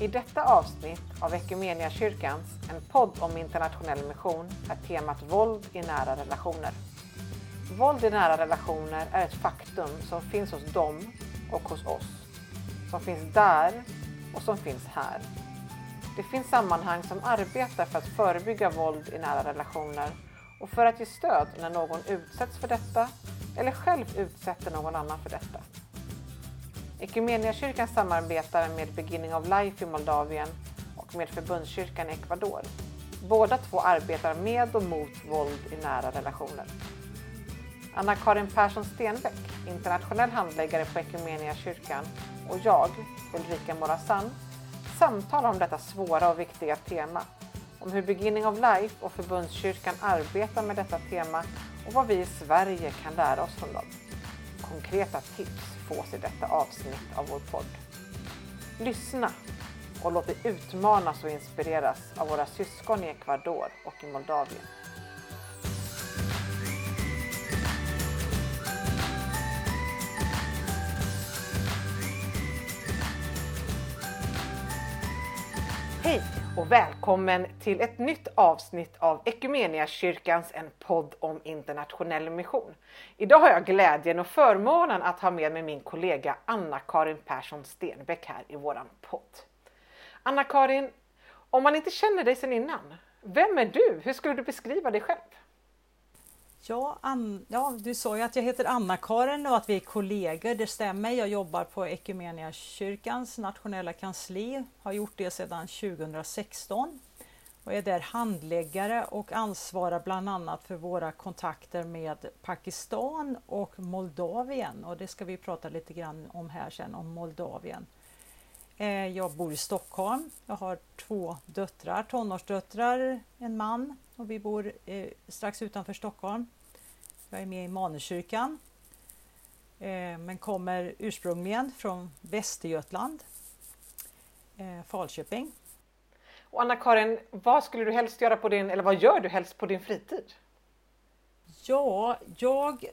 I detta avsnitt av Equmeniakyrkans, en podd om internationell mission, är temat våld i nära relationer. Våld i nära relationer är ett faktum som finns hos dem och hos oss. Som finns där och som finns här. Det finns sammanhang som arbetar för att förebygga våld i nära relationer och för att ge stöd när någon utsätts för detta eller själv utsätter någon annan för detta. Equmeniakyrkan samarbetar med Beginning of Life i Moldavien och med Förbundskyrkan i Ecuador. Båda två arbetar med och mot våld i nära relationer. Anna-Karin Persson Stenbeck, internationell handläggare på Equmeniakyrkan och jag, Ulrika Morazan, samtalar om detta svåra och viktiga tema. Om hur Beginning of Life och Förbundskyrkan arbetar med detta tema och vad vi i Sverige kan lära oss från dem. Konkreta tips fås i detta avsnitt av vår podd. Lyssna och låt dig utmanas och inspireras av våra syskon i Ecuador och i Moldavien. Och välkommen till ett nytt avsnitt av Equmeniakyrkans En podd om internationell mission. Idag har jag glädjen och förmånen att ha med mig min kollega Anna-Karin Persson Stenbeck här i våran podd. Anna-Karin, om man inte känner dig sedan innan, vem är du? Hur skulle du beskriva dig själv? Ja, Ann, ja, du sa ju att jag heter Anna-Karin och att vi är kollegor. Det stämmer. Jag jobbar på Equmeniakyrkans nationella kansli. Har gjort det sedan 2016 och är där handläggare och ansvarar bland annat för våra kontakter med Pakistan och Moldavien. Och det ska vi prata lite grann om här sen, om Moldavien. Eh, jag bor i Stockholm. Jag har två döttrar, tonårsdöttrar, en man och vi bor eh, strax utanför Stockholm. Jag är med i Maneskyrkan eh, men kommer ursprungligen från Västergötland, eh, Falköping. Och Anna-Karin, vad skulle du helst göra på din, eller vad gör du helst på din fritid? Ja, jag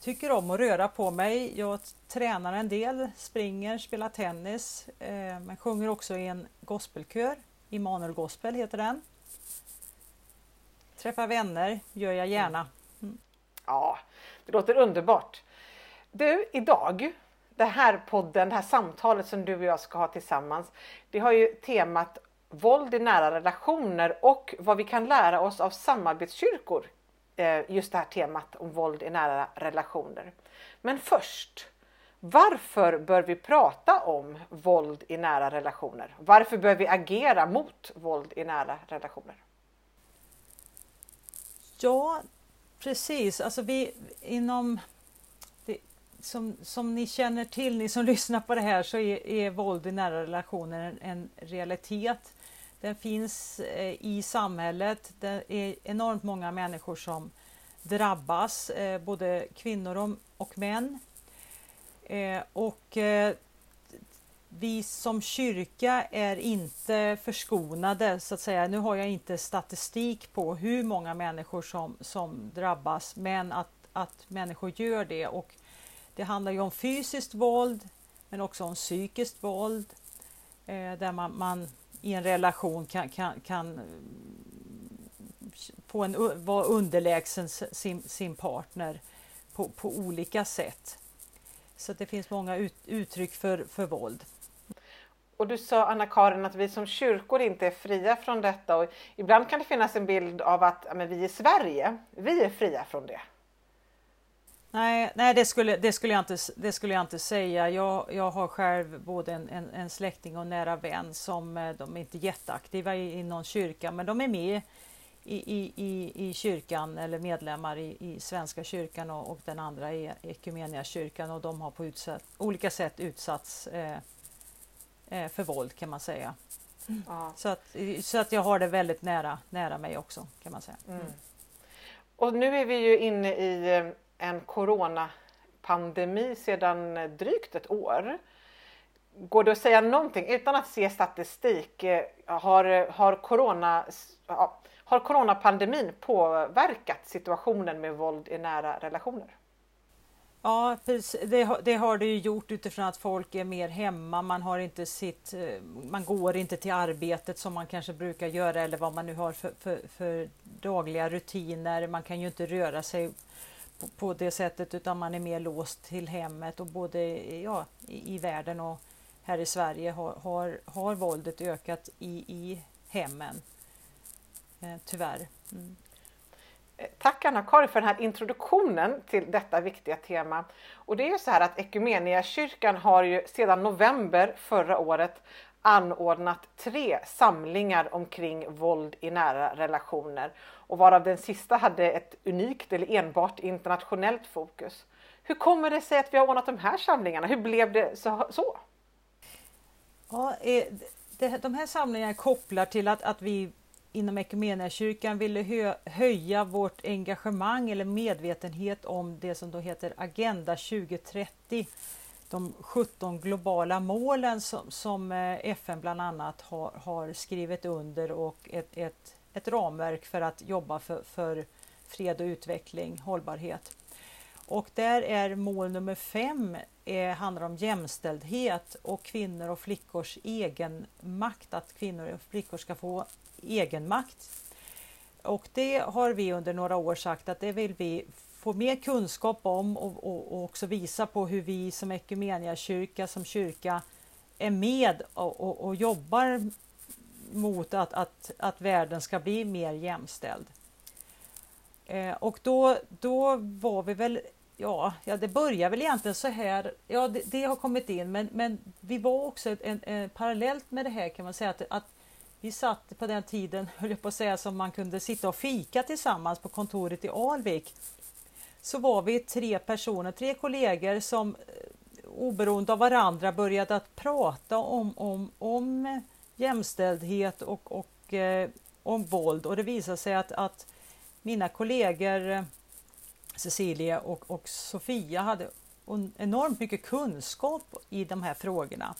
tycker om att röra på mig. Jag tränar en del, springer, spelar tennis, eh, men sjunger också i en gospelkör. Immanuel Gospel heter den. Träffa vänner gör jag gärna. Ja, det låter underbart. Du, idag, det här podden, det här samtalet som du och jag ska ha tillsammans, det har ju temat våld i nära relationer och vad vi kan lära oss av samarbetskyrkor. Eh, just det här temat om våld i nära relationer. Men först, varför bör vi prata om våld i nära relationer? Varför bör vi agera mot våld i nära relationer? Ja, precis. Alltså vi inom det, som, som ni känner till, ni som lyssnar på det här, så är, är våld i nära relationer en, en realitet. Den finns eh, i samhället. Det är enormt många människor som drabbas, eh, både kvinnor och, och män. Eh, och eh, vi som kyrka är inte förskonade så att säga. Nu har jag inte statistik på hur många människor som, som drabbas men att, att människor gör det. Och det handlar ju om fysiskt våld men också om psykiskt våld eh, där man, man, i en relation kan, kan, kan eh, få en, vara underlägsen sin, sin partner på, på olika sätt. Så det finns många ut, uttryck för, för våld. Och du sa Anna-Karin att vi som kyrkor inte är fria från detta och ibland kan det finnas en bild av att men vi i Sverige, vi är fria från det. Nej, nej det, skulle, det, skulle jag inte, det skulle jag inte säga. Jag, jag har själv både en, en, en släkting och en nära vän som eh, de är inte jätteaktiva i, i någon kyrka men de är med i, i, i, i kyrkan eller medlemmar i, i Svenska kyrkan och, och den andra e-, är Equmeniakyrkan och de har på utsatt, olika sätt utsatts eh, för våld kan man säga. Mm. Så, att, så att jag har det väldigt nära, nära mig också kan man säga. Mm. Och nu är vi ju inne i eh, en coronapandemi sedan drygt ett år. Går det att säga någonting utan att se statistik? Eh, har, har, corona, har coronapandemin påverkat situationen med våld i nära relationer? Ja, det, det, har det ju gjort utifrån att folk är mer hemma. Man, har inte sitt, eh, man går inte till arbetet som man kanske brukar göra eller vad man nu har för, för, för dagliga rutiner. Man kan ju inte röra sig på, på, det sättet utan man är mer låst till hemmet och både ja, i, i världen och här i Sverige har, har, har våldet ökat i, i hemmen. Eh, tyvärr. Mm. Eh, tack Anna-Karin för den här introduktionen till detta viktiga tema. Och det är så här att Equmeniakyrkan har ju sedan november förra året anordnat tre samlingar omkring våld i nära relationer och varav den sista hade ett unikt eller enbart internationellt fokus. Hur kommer det sig att vi har ordnat de här samlingarna? Hur blev det så? så? Ja, eh, de här samlingarna kopplar till att, att vi inom Equmeniakyrkan ville hö höja vårt engagemang eller medvetenhet om det som då heter Agenda 2030. De 17 globala målen som, som eh, FN bland annat har, har, skrivit under och ett, ett, ett ramverk för att jobba för, för fred och utveckling, hållbarhet. Och där är mål nummer fem eh, handlar om jämställdhet och kvinnor och flickors egen makt, att kvinnor och flickor ska få egenmakt. Och det har vi under några år sagt att det vill vi få mer kunskap om och, och, och också visa på hur vi som Equmeniakyrka, som kyrka, är med och, och, och jobbar mot att, att, att världen ska bli mer jämställd. Eh, och då, då var vi väl, ja, ja det börjar väl egentligen så här, ja det, det har kommit in men, men vi var också en, en, parallellt med det här kan man säga att, att vi satt på den tiden, höll jag på att säga, som man kunde sitta och fika tillsammans på kontoret i Alvik. Så var vi tre personer, tre kollegor som eh, oberoende av varandra började att prata om, om, om eh, jämställdhet och, och eh, om våld och det visade sig att, att mina kollegor eh, Cecilia och, och Sofia hade enormt mycket kunskap i de här frågorna.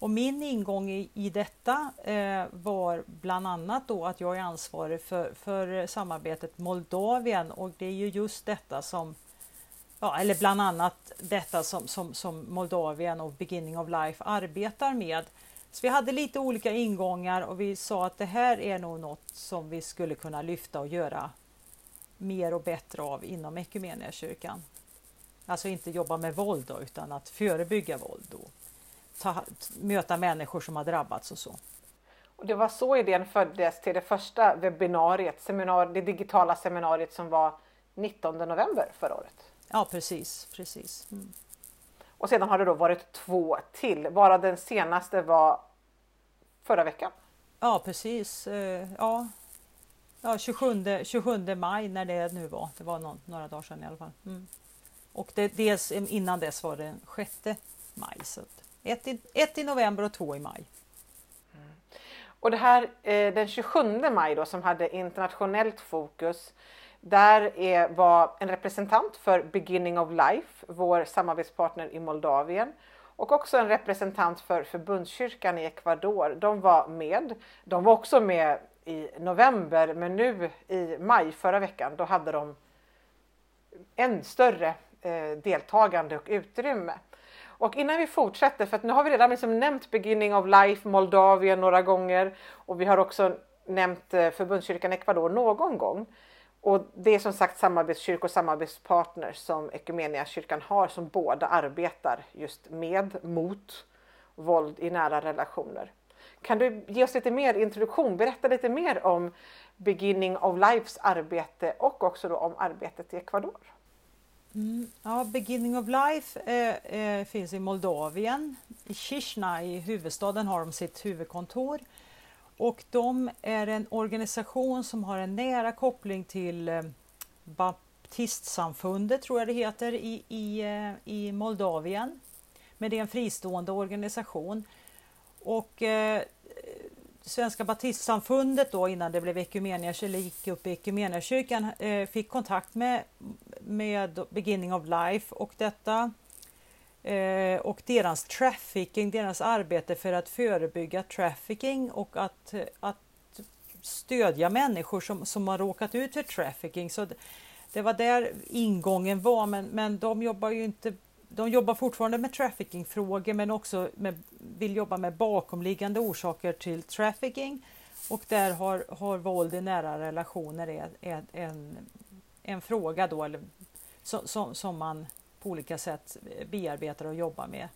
Och min ingång i, i detta eh, var bland annat då att jag är ansvarig för, för samarbetet Moldavien och det är ju just detta som Ja, eller bland annat detta som, som, som Moldavien och Beginning of Life arbetar med. Så vi hade lite olika ingångar och vi sa att det här är nog något som vi skulle kunna lyfta och göra mer och bättre av inom Equmeniakyrkan. Alltså inte jobba med våld då, utan att förebygga våld. Då ta, möta människor som har drabbats och så. Och det var så idén föddes till det första webbinariet, seminar, det digitala seminariet som var 19 november förra året. Ja precis, precis. Mm. Och sedan har det då varit två till, bara den senaste var förra veckan. Ja precis, eh, ja. ja 27, 27 maj när det nu var, det var någon, några dagar sedan i alla fall. Mm. Och det, dels innan dess var det den 6 maj. Så ett i, ett i november och två i maj. Mm. Och det här eh, den 27 maj då som hade internationellt fokus. Där är, var en representant för Beginning of Life, vår samarbetspartner i Moldavien och också en representant för förbundskyrkan i Ecuador. De var med. De var också med i november men nu i maj förra veckan då hade de en större eh, deltagande och utrymme. Och innan vi fortsätter, för att nu har vi redan liksom nämnt Beginning of Life Moldavien några gånger och vi har också nämnt eh, Förbundskyrkan Ecuador någon gång. Och det är som sagt samarbetskyrkor och samarbetspartners som kyrkan har som båda arbetar just med, mot våld i nära relationer. Kan du ge oss lite mer introduktion, berätta lite mer om Beginning of Lifes arbete och också då om arbetet i Ecuador? Mm, ja, Beginning of Life eh, eh, finns i Moldavien. I Chisinau, i huvudstaden, har de sitt huvudkontor. Och de är en organisation som har en nära koppling till eh, Baptistsamfundet, tror jag det heter, i, i, eh, i Moldavien. Men det är en fristående organisation. Och eh, Svenska Baptistsamfundet då innan det blev Equmeniakyrkan, eller gick upp i Equmeniakyrkan, eh, fick kontakt med, med Beginning of Life och detta eh, och deras trafficking, deras arbete för att förebygga trafficking och att, att stödja människor som, som har råkat ut för trafficking. Så det var där ingången var men, men de jobbar ju inte de jobbar fortfarande med traffickingfrågor men också med, vill jobba med bakomliggande orsaker till trafficking och där har, har våld i nära relationer är, är en, en fråga då eller, som, som, som man på olika sätt bearbetar och jobbar med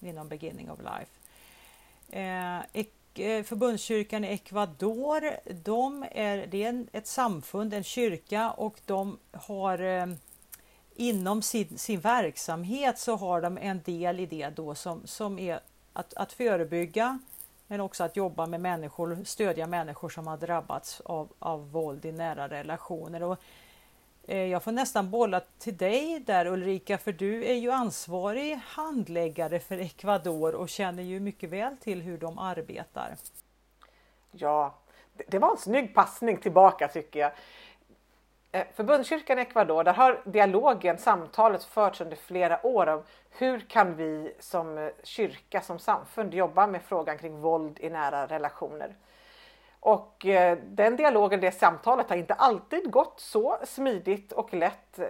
inom Beginning of Life. Eh, eh Förbundskyrkan i Ecuador, de är, det är ett samfund, en kyrka och de har eh, inom sin, sin verksamhet så har de en del i det då som, som är att, att förebygga men också att jobba med människor, stödja människor som har drabbats av, av våld i nära relationer. Och, Eh, jag får nästan bolla till dig där Ulrika, för du är ju ansvarig handläggare för Ecuador och känner ju mycket väl till hur de arbetar. Ja, det var en snygg passning tillbaka tycker jag. Eh, förbundskyrkan i Ecuador, där har dialogen, samtalet förts under flera år om hur kan vi som eh, kyrka, som samfund jobba med frågan kring våld i nära relationer. Och eh, den dialogen, det samtalet har inte alltid gått så smidigt och lätt.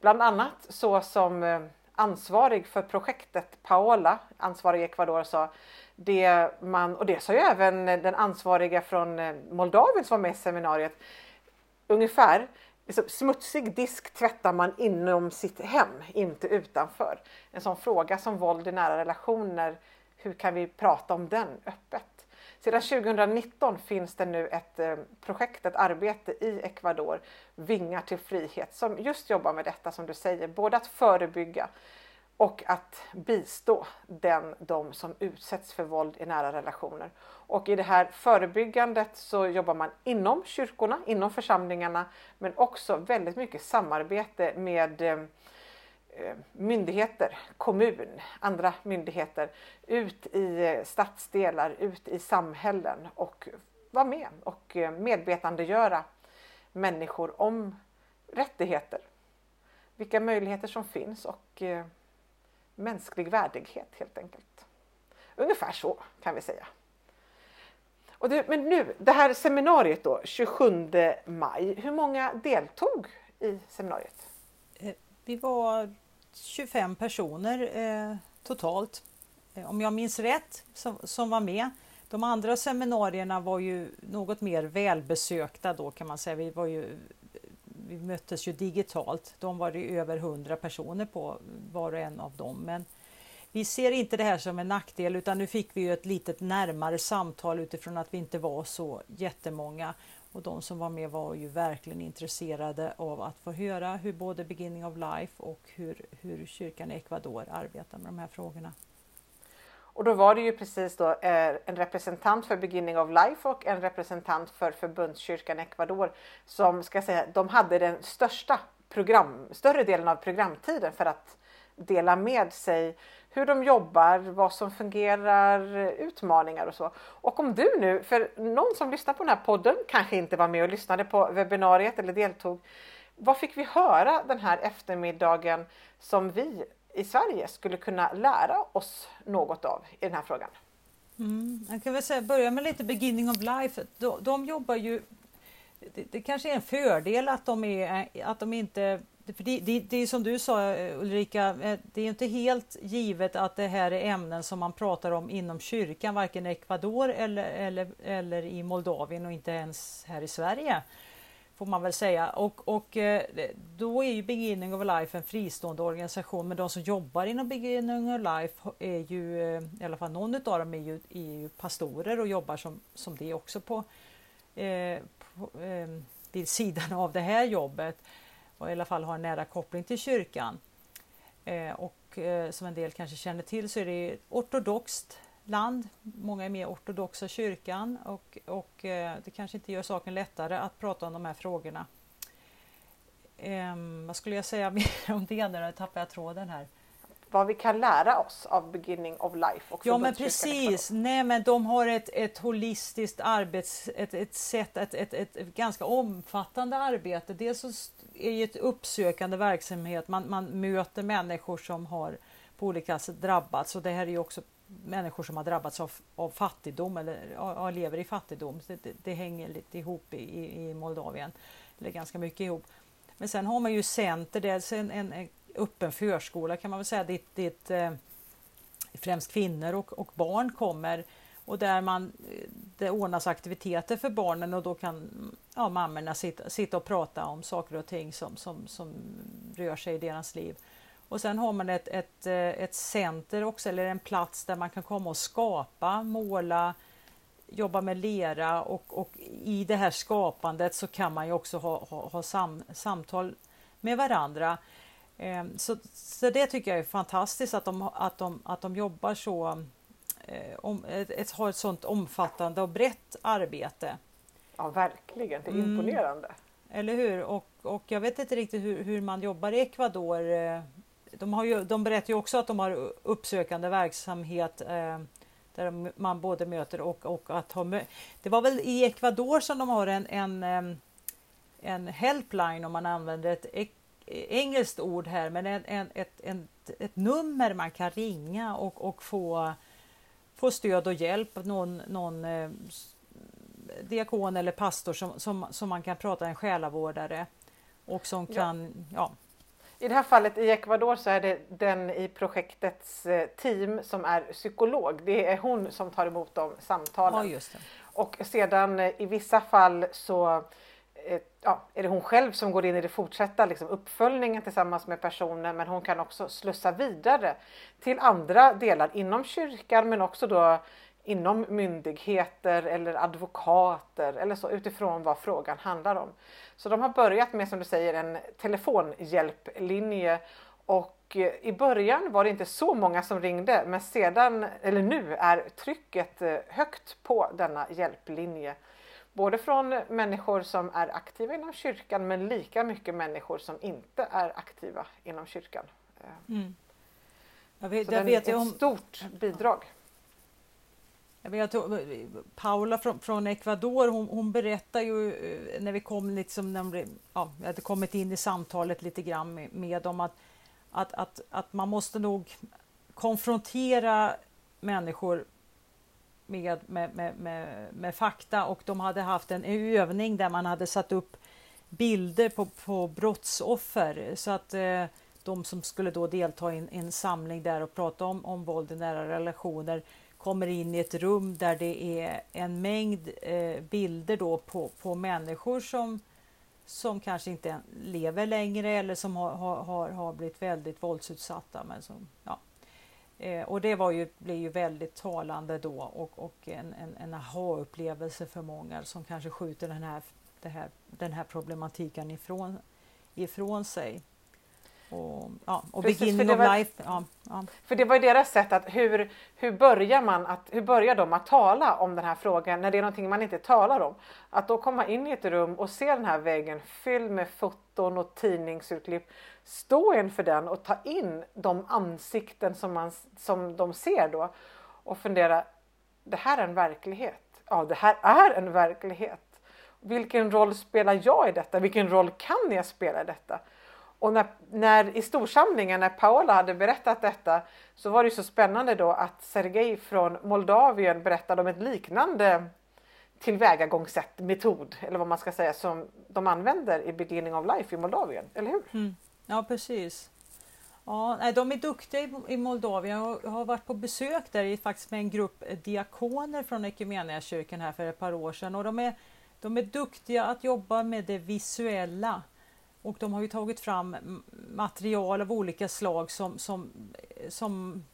Bland annat så som eh, ansvarig för projektet Paola, ansvarig i Ecuador, sa det man, och det sa ju även den ansvariga från eh, Moldavien som var med i seminariet, ungefär liksom, smutsig disk tvättar man inom sitt hem, inte utanför. En sån fråga som våld i nära relationer, hur kan vi prata om den öppet? Sedan 2019 finns det nu ett eh, projekt, ett arbete i Ecuador, Vingar till frihet, som just jobbar med detta som du säger, både att förebygga och att bistå den, de som utsätts för våld i nära relationer. Och i det här förebyggandet så jobbar man inom kyrkorna, inom församlingarna, men också väldigt mycket samarbete med eh, Eh, myndigheter, kommun, andra myndigheter, ut i eh, stadsdelar, ut i samhällen och vara med och eh, medvetandegöra människor om rättigheter, vilka möjligheter som finns och mänsklig värdighet helt enkelt. Ungefär så kan vi säga. Och det, men nu, det här seminariet då, 27 maj, hur många deltog i seminariet? Vi var 25 personer eh, totalt, eh, om jag minns rätt, som, som var med. De andra seminarierna var ju något mer välbesökta då kan man säga. Vi, var ju, vi möttes ju digitalt. De var det över 100 personer på var och en av dem. Men vi ser inte det här som en nackdel utan nu fick vi ju ett litet närmare samtal utifrån att vi inte var så jättemånga. Och de som var med var ju verkligen intresserade av att få höra hur både Beginning of Life och hur, hur kyrkan i Ecuador arbetar med de här frågorna. Och då var det ju precis då eh, en representant för Beginning of Life och en representant för Förbundskyrkan Ecuador som ska säga, de hade den största program, större delen av programtiden för att dela med sig hur de jobbar, vad som fungerar, utmaningar och så. Och om du nu, för någon som lyssnar på den här podden kanske inte var med och lyssnade på webbinariet eller deltog. Vad fick vi höra den här eftermiddagen som vi i Sverige skulle kunna lära oss något av i den här frågan? Mm, jag kan väl säga, börja med lite beginning of life. De, de jobbar ju det, det, kanske är en fördel att de, är, att de inte för det, det, det, är som du sa eh, Ulrika, eh, det är inte helt givet att det här är ämnen som man pratar om inom kyrkan, varken i Ecuador eller, eller, eller i Moldavien och inte ens här i Sverige. Får man väl säga. Och, och eh, då är ju Beginning of Life en fristående organisation, men de som jobbar inom Beginning of Life är ju, i alla fall någon av dem är ju, är ju pastorer och jobbar som, som det också på, eh, på eh, vid sidan av det här jobbet och i alla fall har en nära koppling till kyrkan. Eh, och eh, som en del kanske känner till så är det ett ortodoxt land. Många är med i ortodoxa kyrkan och, och eh, det kanske inte gör saken lättare att prata om de här frågorna. Ehm, vad skulle jag säga mer om det? Nu tappar jag tråden här vad vi kan lära oss av Beginning of Life. Och ja men precis, nej men de har ett, ett holistiskt arbets, ett, ett sätt, ett, ett, ett, ett ganska omfattande arbete. Dels så är det ett uppsökande verksamhet, man, man möter människor som har på olika sätt drabbats och det här är ju också människor som har drabbats av, av fattigdom eller ja, lever i fattigdom. Det, det, det hänger lite ihop i, i Moldavien, eller ganska mycket ihop. Men sen har man ju center, det är en, en, en öppen förskola kan man väl säga dit, dit eh, främst kvinnor och, och barn kommer och där man, eh, det ordnas aktiviteter för barnen och då kan ja, mammorna sitta, sitta och prata om saker och ting som, som, som rör sig i deras liv. Och sen har man ett, ett, eh, ett center också, eller en plats där man kan komma och skapa, måla, jobba med lera och, och i det här skapandet så kan man ju också ha, ha, ha sam, samtal med varandra. Ehm, så, så det tycker jag är fantastiskt att de, att de, att de jobbar så, eh, om, ett, har ett sådant omfattande och brett arbete. Ja, verkligen. Det är mm. imponerande. Eller hur? Och, och jag vet inte riktigt hur, hur man jobbar i Ecuador. Eh, de, har ju, de berättar ju också att de har uppsökande verksamhet eh, där man både möter och, och att ha Det var väl i Ecuador som de har en, en, en helpline om man använder ett engelskt ord här, men en, en, ett, en, ett nummer man kan ringa och, och få, få stöd och hjälp. Någon, någon eh, diakon eller pastor som, som, som man kan prata, en själavårdare. Och som kan, ja. ja. I det här fallet i Ecuador så är det den i projektets eh, team som är psykolog. Det är hon som tar emot de samtalen. Ja, och sedan eh, i vissa fall så Eh, ja, är det hon själv som går in i det fortsatta liksom, uppföljningen tillsammans med personen men hon kan också slussa vidare till andra delar inom kyrkan men också då inom myndigheter eller advokater eller så utifrån vad frågan handlar om. Så de har börjat med som du säger en telefonhjälplinje och eh, i början var det inte så många som ringde men sedan, eller nu är trycket eh, högt på denna hjälplinje Både från människor som är aktiva inom kyrkan men lika mycket människor som inte är aktiva inom kyrkan. Mm. Jag vet, Så jag vet ett om... stort bidrag. Jag vet, Paula från, från Ecuador hon, hon berättar ju eh, när vi kom liksom, när vi, ja, vi hade kommit in i samtalet lite grann med, med dem att, att, att, att man måste nog konfrontera människor med, med, med, med, med fakta och de hade haft en övning där man hade satt upp bilder på, på brottsoffer så att eh, de som skulle då delta i en, en, samling där och prata om, om våld i nära relationer kommer in i ett rum där det är en mängd eh, bilder då på, på människor som, som kanske inte lever längre eller som har, har, har blivit väldigt våldsutsatta. Men som, ja, Eh, och det var ju, blev ju väldigt talande då och, och en, en, en aha-upplevelse för många som kanske skjuter den här, här, den här problematiken ifrån, ifrån sig. Och, ja, och Precis, beginning of var, life. Ja, ja. För det var ju deras sätt att hur, hur börjar man att, hur börjar de att tala om den här frågan när det är någonting man inte talar om? Att då komma in i ett rum och se den här väggen fylld med foton och tidningsurklipp. Stå inför den och ta in de ansikten som, man, som de ser då och fundera. Det här är en verklighet. Ja, det här är en verklighet. Vilken roll spelar jag i detta? Vilken roll kan jag spela i detta? Och när, när, i storsamlingen, när Paola hade berättat detta, så var det så spännande då att Sergej från Moldavien berättade om ett liknande tillvägagångssätt, metod eller vad man ska säga som de använder i Beginning of Life i Moldavien, eller hur? Mm. Ja precis. Ja, de är duktiga i Moldavien. Jag har varit på besök där faktiskt med en grupp diakoner från Equmeniakyrkan här för ett par år sedan och de är, de är duktiga att jobba med det visuella. Och de har ju tagit fram material av olika slag som, som, som,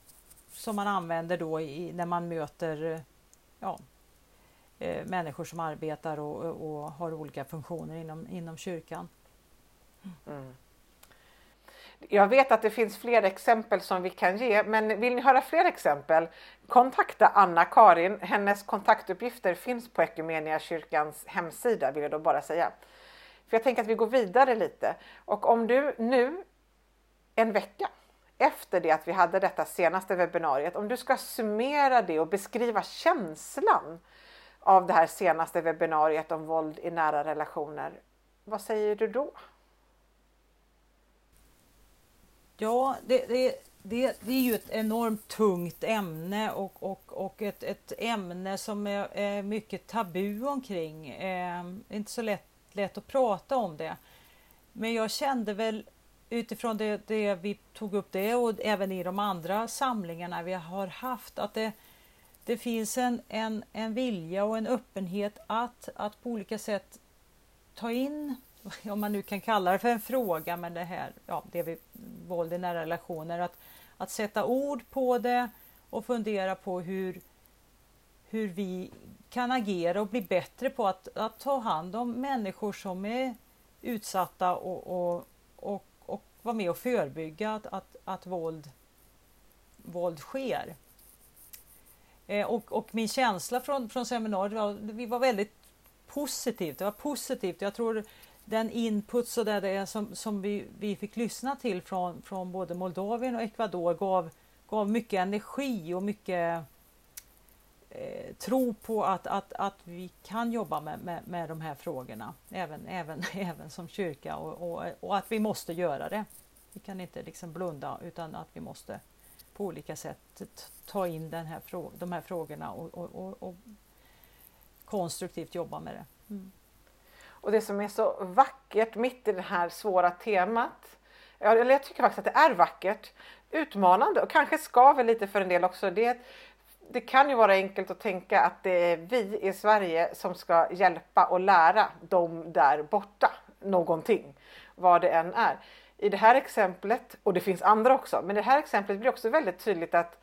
som man använder då i, när man möter ja, eh, människor som arbetar och, och, har olika funktioner inom, inom kyrkan. Mm. Jag vet att det finns fler exempel som vi kan ge, men vill ni höra fler exempel? Kontakta Anna-Karin. Hennes kontaktuppgifter finns på kyrkans hemsida vill jag då bara säga. För jag tänker att vi går vidare lite. Och om du nu, en vecka efter det att vi hade detta senaste webbinariet, om du ska summera det och beskriva känslan av det här senaste webbinariet om våld i nära relationer. Vad säger du då? Ja, det, det, det, det är ju ett enormt tungt ämne och, och, och ett, ett ämne som är, är mycket tabu omkring. Eh, inte så lätt lätt att prata om det. men jag kände väl utifrån det, det vi tog upp det och även i de andra samlingarna vi har haft att det, det finns en, en, en vilja och en öppenhet att, att på olika sätt ta in, om man nu kan kalla det för en fråga, men det här, ja, det vi, våld i nära relationer, att, att sätta ord på det och fundera på hur, hur vi kan agera och bli bättre på att, att ta hand om människor som är utsatta och, och, och, och vara med och förebygga att, att, att våld, våld sker. Eh, och, och, min känsla från, från seminariet var vi var väldigt positivt. Det var positivt. Jag tror den input så där det som, som vi, vi fick lyssna till från, från både Moldavien och Ecuador gav, gav mycket energi och mycket eh, tro på att, att, att vi kan jobba med, med, med de här frågorna, även, även, även som kyrka och, och, och, att vi måste göra det. Vi kan inte liksom blunda utan att vi måste på olika sätt ta in den här, de här frågorna och, och, och konstruktivt jobba med det. Mm. Och det som är så vackert mitt i det här svåra temat, eller jag tycker faktiskt att det är vackert, utmanande och kanske skaver lite för en del också, det det kan ju vara enkelt att tänka att det är vi i Sverige som ska hjälpa och lära dem där borta någonting, vad det än är. I det här exemplet, och det finns andra också, men det här exemplet blir också väldigt tydligt att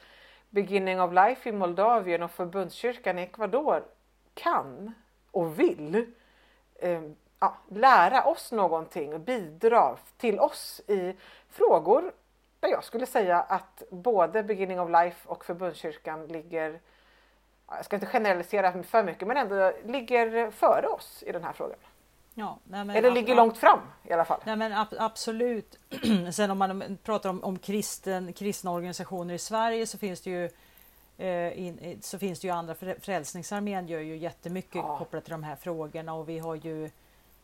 Beginning of Life i Moldavien och Förbundskyrkan i Ecuador kan och vill eh, ja, lära oss någonting och bidra till oss i frågor jag skulle säga att både Beginning of Life och Förbundskyrkan ligger, jag ska inte generalisera för mycket, men ändå ligger före oss i den här frågan. Ja, nej, Eller ligger långt fram i alla fall. Nej, men ab absolut. Sen om man pratar om, om kristen, kristna organisationer i Sverige så finns det ju eh, in, så finns det ju andra. Frälsningsarmén gör ju jättemycket ja. kopplat till de här frågorna och vi har ju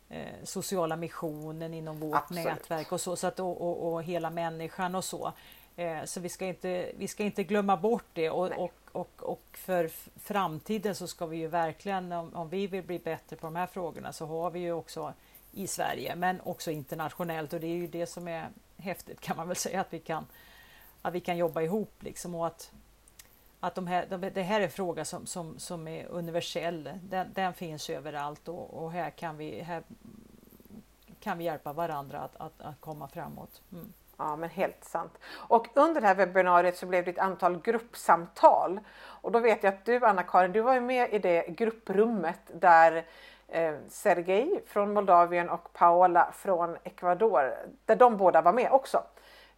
eh, sociala missionen inom vårt Absolut. nätverk och så, så att, och, och, och hela människan och så. Eh, så vi ska, inte, vi ska inte glömma bort det och, och, och, och, för framtiden så ska vi ju verkligen, om, om, vi vill bli bättre på de här frågorna så har vi ju också i Sverige men också internationellt och det är ju det som är häftigt kan man väl säga att vi kan, att vi kan jobba ihop liksom och att att de här, de, det här är en fråga som, som, som är universell. Den, den finns överallt och, och, här, kan vi, här kan vi hjälpa varandra att, att, att komma framåt. Mm. Ja, men helt sant. Och under det här webbinariet så blev det ett antal gruppsamtal. Och då vet jag att du, Anna-Karin, du var ju med i det grupprummet där eh, Sergej från Moldavien och Paola från Ecuador, där de båda var med också.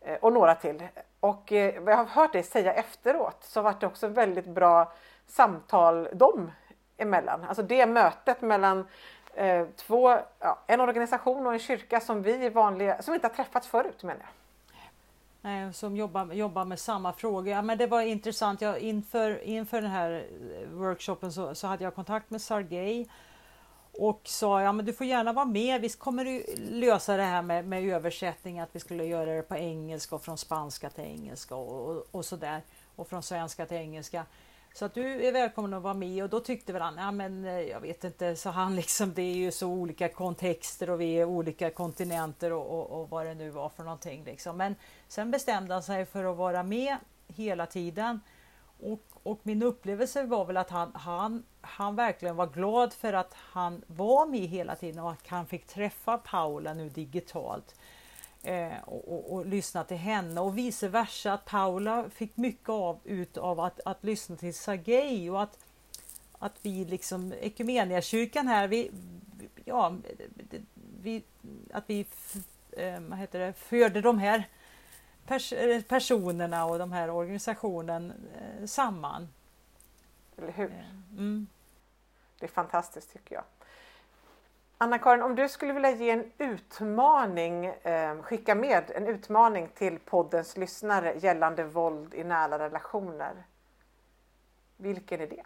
Eh, och några till. Och eh, vad jag har hört dig säga efteråt så var det också väldigt bra samtal dem emellan. Alltså det mötet mellan eh, två, ja, en organisation och en kyrka som vi vanliga, som inte har träffats förut menar jag. Nej, som jobbar, jobbar med samma frågor. Ja, men det var intressant. Jag, inför, inför den här eh, workshopen så, så hade jag kontakt med Sergej och sa ja men du får gärna vara med, vi kommer du lösa det här med, med översättning, att vi skulle göra det på engelska och från spanska till engelska och, och, och sådär. Och från svenska till engelska. Så att du är välkommen att vara med. Och då tyckte väl han, ja men eh, jag vet inte, så han liksom det är ju så olika kontexter och vi är olika kontinenter och, och, och vad det nu var för någonting liksom. Men sen bestämde han sig för att vara med hela tiden och, och min upplevelse var väl att han, han, han verkligen var glad för att han var med hela tiden och att han fick träffa Paula nu digitalt. Eh, och, och, och, lyssna till henne och vice versa att Paula fick mycket av, ut av att, att lyssna till Sergej och att, att vi liksom kyrkan här, vi, ja, vi, att vi eh, vad heter det, förde de här pers eh, personerna och de här organisationen eh, samman. Eller hur? Eh, mm. Det är fantastiskt tycker jag. Anna-Karin, om du skulle vilja ge en utmaning, eh, skicka med en utmaning till poddens lyssnare gällande våld i nära relationer. Vilken är det?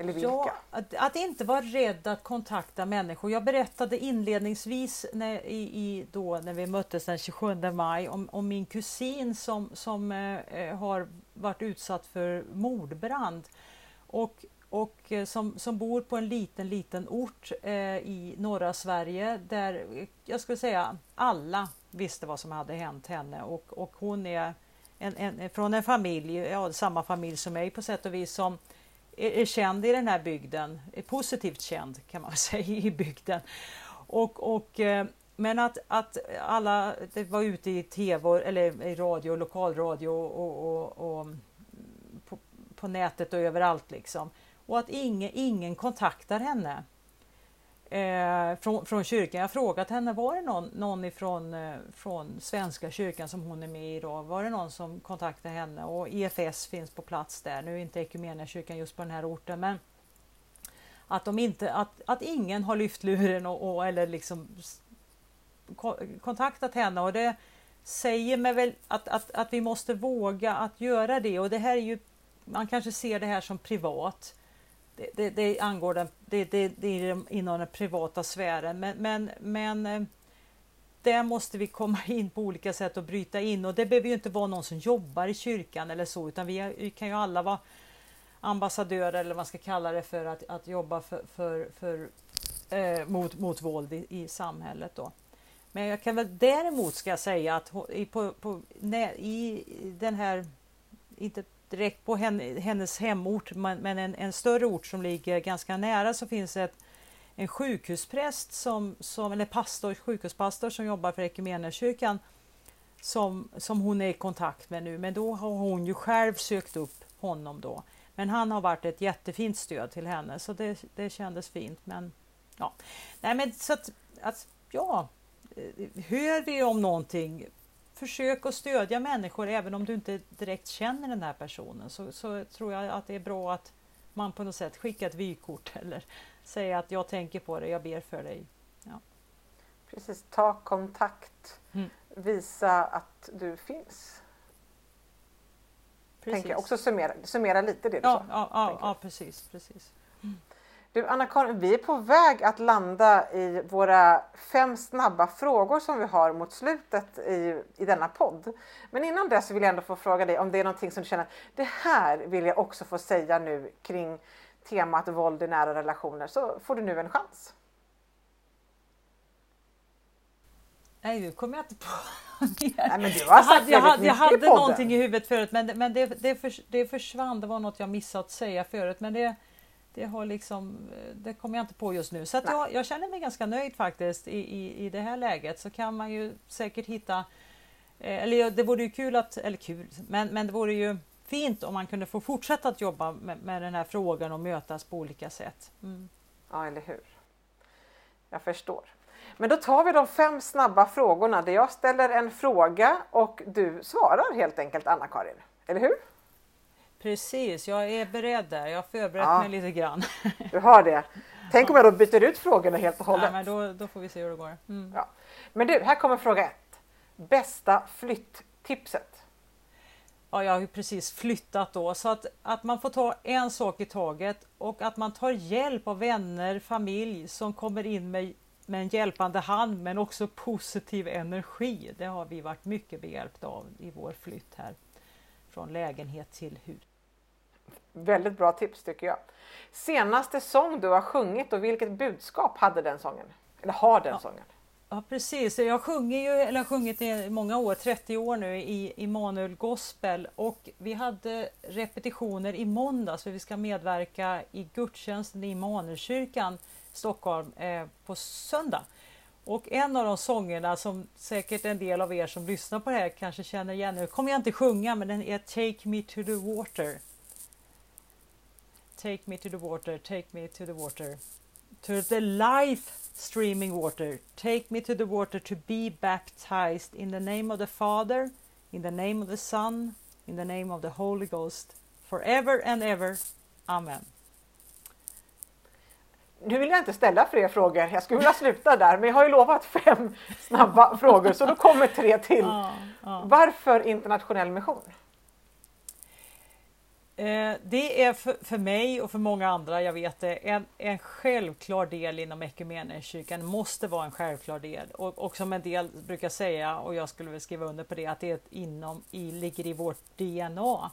Eller vilka? Ja, att, att, inte vara rädd att kontakta människor. Jag berättade inledningsvis när, i, i, då, när vi möttes den 27 maj om, om min kusin som, som eh, har varit utsatt för mordbrand. Och, och eh, som, som bor på en liten, liten ort eh, i norra Sverige där eh, jag skulle säga alla visste vad som hade hänt henne och, och hon är en, en, från en familj, ja, samma familj som mig på sätt och vis, som är, är känd i den här bygden, är positivt känd kan man säga i bygden. Och, och, eh, men att, att alla det var ute i tv eller i radio, lokalradio och, och, och på, på, nätet och överallt liksom. Och att ingen, ingen kontaktar henne eh, från, från kyrkan. Jag har frågat henne, var det någon, någon ifrån eh, från Svenska kyrkan som hon är med i idag? Var det någon som kontaktade henne? Och EFS finns på plats där. Nu är inte kyrkan just på den här orten, men att, de inte, att, att ingen har lyft luren och, och eller liksom kontaktat henne och det säger mig väl att, att, att vi måste våga att göra det och det här är ju, man kanske ser det här som privat. Det, det, det angår den, det, det, det är inom den privata sfären men, men, men eh, där måste vi komma in på olika sätt och bryta in och det behöver ju inte vara någon som jobbar i kyrkan eller så utan vi, vi kan ju alla vara ambassadörer eller vad man ska kalla det för att, att jobba för, för, för eh, mot, mot våld i, i samhället. Då. Men jag kan väl däremot ska jag säga att i, på, på, i den här, inte direkt på hennes hemort, men en, en större ort som ligger ganska nära så finns ett en sjukhuspräst som, som eller pastor, sjukhuspastor som jobbar för Equmeniakyrkan som, som hon är i kontakt med nu. Men då har hon ju själv sökt upp honom då. Men han har varit ett jättefint stöd till henne så det, det kändes fint. Men ja, nej men så att, att ja, eh, hör vi om någonting, försök att stödja människor även om du inte direkt känner den här personen. Så, så tror jag att det är bra att man på något sätt skickar ett vykort eller säger att jag tänker på dig, jag ber för dig. Ja. Precis, ta kontakt. Mm. Visa att du finns. Precis. Tänker jag. Också summera, summera lite det du ja, sa. Ja, ja, ja precis. precis. Du Anna-Karin, vi är på väg att landa i våra fem snabba frågor som vi har mot slutet i, i denna podd. Men innan dess vill jag ändå få fråga dig om det är någonting som du känner, det här vill jag också få säga nu kring temat våld i nära relationer, så får du nu en chans. Nej, nu kommer jag inte på Nej, men du har sagt jag hade, jag hade, jag hade någonting i huvudet förut, men, men det, det, för, det försvann. Det var något jag missat att säga förut, men det, det, har liksom, det kommer jag inte på just nu. Så att jag, jag, känner mig ganska nöjd faktiskt i, i, i det här läget. Så kan man ju säkert hitta, eh, eller det vore ju kul att, eller kul, men, men det vore ju fint om man kunde få fortsätta att jobba med, med den här frågan och mötas på olika sätt. Mm. Ja, eller hur. Jag förstår. Men då tar vi de fem snabba frågorna där jag ställer en fråga och du svarar helt enkelt Anna-Karin. Eller hur? Precis, jag är beredd där. Jag har förberett ja. mig lite grann. Du har det. Tänk om jag då byter ut frågorna helt och hållet. Ja, men då, då får vi se hur det går. Mm. Ja. Men du, här kommer fråga ett. Bästa flytttipset? Ja, jag har ju precis flyttat då, så att, att man får ta en sak i taget och att man tar hjälp av vänner, familj som kommer in med, med en hjälpande hand men också positiv energi. Det har vi varit mycket behjälpta av i vår flytt här från lägenhet till hus. Väldigt bra tips tycker jag. Senaste sång du har sjungit och vilket budskap hade den sången? Eller har den ja. sången? Ja precis, jag sjunger ju, eller har sjungit i många år, 30 år nu i Immanuel Gospel och vi hade repetitioner i måndags för vi ska medverka i gudstjänsten i Immanuelkyrkan Stockholm eh, på söndag. Och en av de sångerna som säkert en del av er som lyssnar på det här kanske känner igen, nu kommer jag inte sjunga men den är Take me to the water. Take me to the water, take me to the water. To the life streaming water. Take me to the water to be baptized in the name of the Father, in the name of the Son, in the name of the Holy Ghost, forever and ever. Amen. Nu vill jag inte ställa fler frågor, jag skulle vilja sluta där, men jag har ju lovat fem snabba frågor så då kommer tre till. Ja, ja. Varför internationell mission? Eh, det är för, för, mig och för många andra, jag vet det, en, en självklar del inom Equmeniakyrkan. måste vara en självklar del. Och, och som en del brukar säga, och jag skulle väl skriva under på det, att det inom, i, ligger i vårt DNA.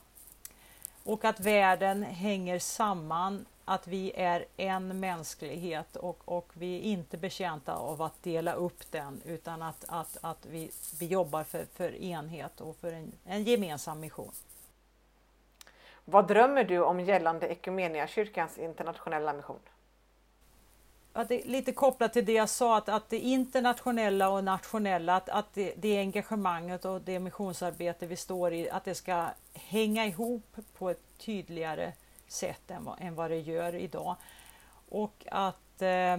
Och att världen hänger samman att vi är en mänsklighet och, och vi är inte betjänta av att dela upp den utan att, att, att vi, vi jobbar för, för enhet och för en, en gemensam mission. Vad drömmer du om gällande Equmeniakyrkans internationella mission? Att det är lite kopplat till det jag sa, att, att det internationella och nationella, att, att det, det engagemanget och det missionsarbete vi står i, att det ska hänga ihop på ett tydligare sätt än vad, än vad det gör idag. Och att eh,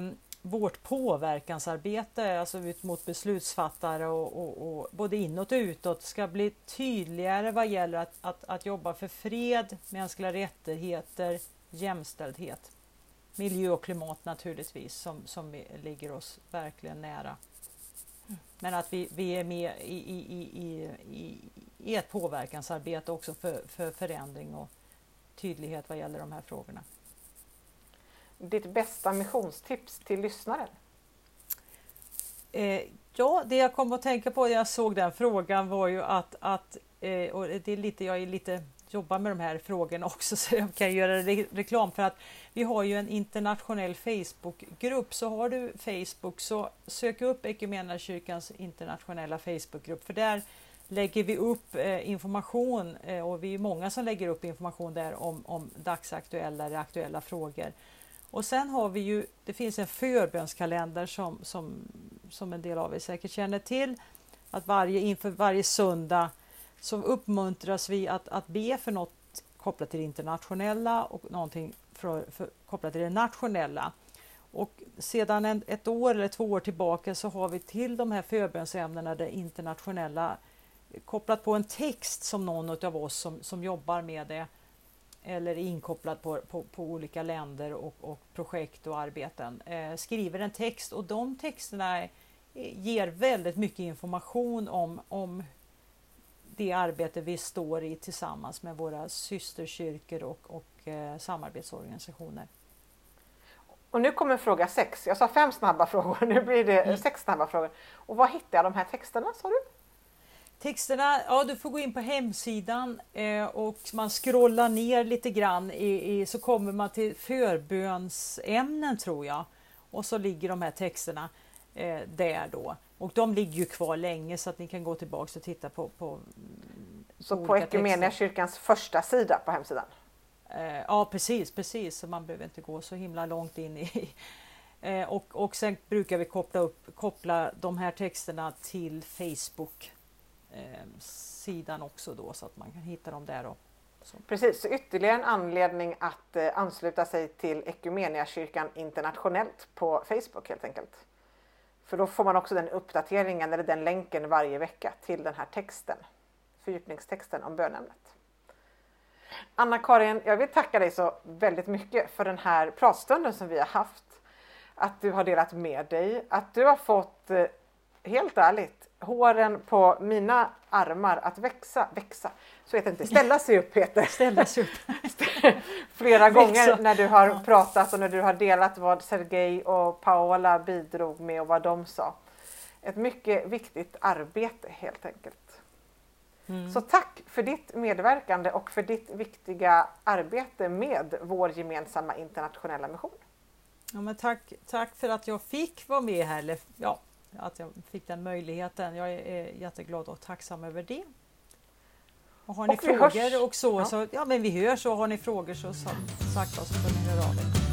vårt påverkansarbete, alltså ut mot beslutsfattare och, och, och, både inåt och utåt, ska bli tydligare vad gäller att, att, att jobba för fred, mänskliga rättigheter, jämställdhet. Miljö och klimat naturligtvis, som, som ligger oss verkligen nära. Men att vi, vi är med i, i, i, i, i ett påverkansarbete också för, för förändring och tydlighet vad gäller de här frågorna. Ditt bästa missionstips till lyssnaren? Eh, ja, det jag kom att tänka på när jag såg den frågan var ju att, att eh, och det är lite, jag är lite jobbar med de här frågorna också så jag kan göra re reklam för att vi har ju en internationell Facebookgrupp. Så har du Facebook så sök upp kyrkans internationella Facebookgrupp för där lägger vi upp eh, information eh, och vi är många som lägger upp information där om, om dagsaktuella eller aktuella frågor. Och sen har vi ju, det finns en förbönskalender som, som, som en del av er säkert känner till. Att varje, inför varje söndag så uppmuntras vi att, att be för något kopplat till det internationella och någonting för, för, kopplat till det nationella. Och sedan en, ett år eller två år tillbaka så har vi till de här förbönsämnena det internationella kopplat på en text som någon av oss som, som jobbar med det eller är inkopplad på, på, på olika länder och, och, projekt och arbeten eh, skriver en text och de texterna ger väldigt mycket information om, om det arbete vi står i tillsammans med våra systerkyrkor och, och eh, samarbetsorganisationer. Och nu kommer fråga sex. Jag sa fem snabba frågor, nu blir det mm. sex snabba frågor. Och var hittar jag de här texterna sa du? Texterna, ja du får gå in på hemsidan eh, och man scrollar ner lite grann i, i, så kommer man till förbönsämnen tror jag. Och så ligger de här texterna eh, där då. Och de ligger ju kvar länge så att ni kan gå tillbaks och titta på. på så på kyrkans första sida på hemsidan? Eh, ja precis, precis. Så man behöver inte gå så himla långt in i eh, och, och sen brukar vi koppla, upp, koppla de här texterna till Facebook Ehm, sidan också då så att man kan hitta dem där. Och, så. Precis, så ytterligare en anledning att eh, ansluta sig till Equmeniakyrkan internationellt på Facebook helt enkelt. För då får man också den uppdateringen eller den länken varje vecka till den här texten, fördjupningstexten om bönämnet. Anna-Karin, jag vill tacka dig så väldigt mycket för den här pratstunden som vi har haft. Att du har delat med dig, att du har fått, eh, helt ärligt, håren på mina armar att växa, växa, så heter det inte, ställa sig upp heter Ställa sig upp. Flera gånger när du har pratat och när du har delat vad Sergej och Paola bidrog med och vad de sa. Ett mycket viktigt arbete helt enkelt. Mm. Så tack för ditt medverkande och för ditt viktiga arbete med vår gemensamma internationella mission. Ja, men tack, tack för att jag fick vara med här. Ja, att jag fick den möjligheten. Jag är jätteglad och tacksam över det. Och har ni och frågor hörs. och så, ja. så, ja men vi hörs och har ni frågor så sagt så får ni höra av er.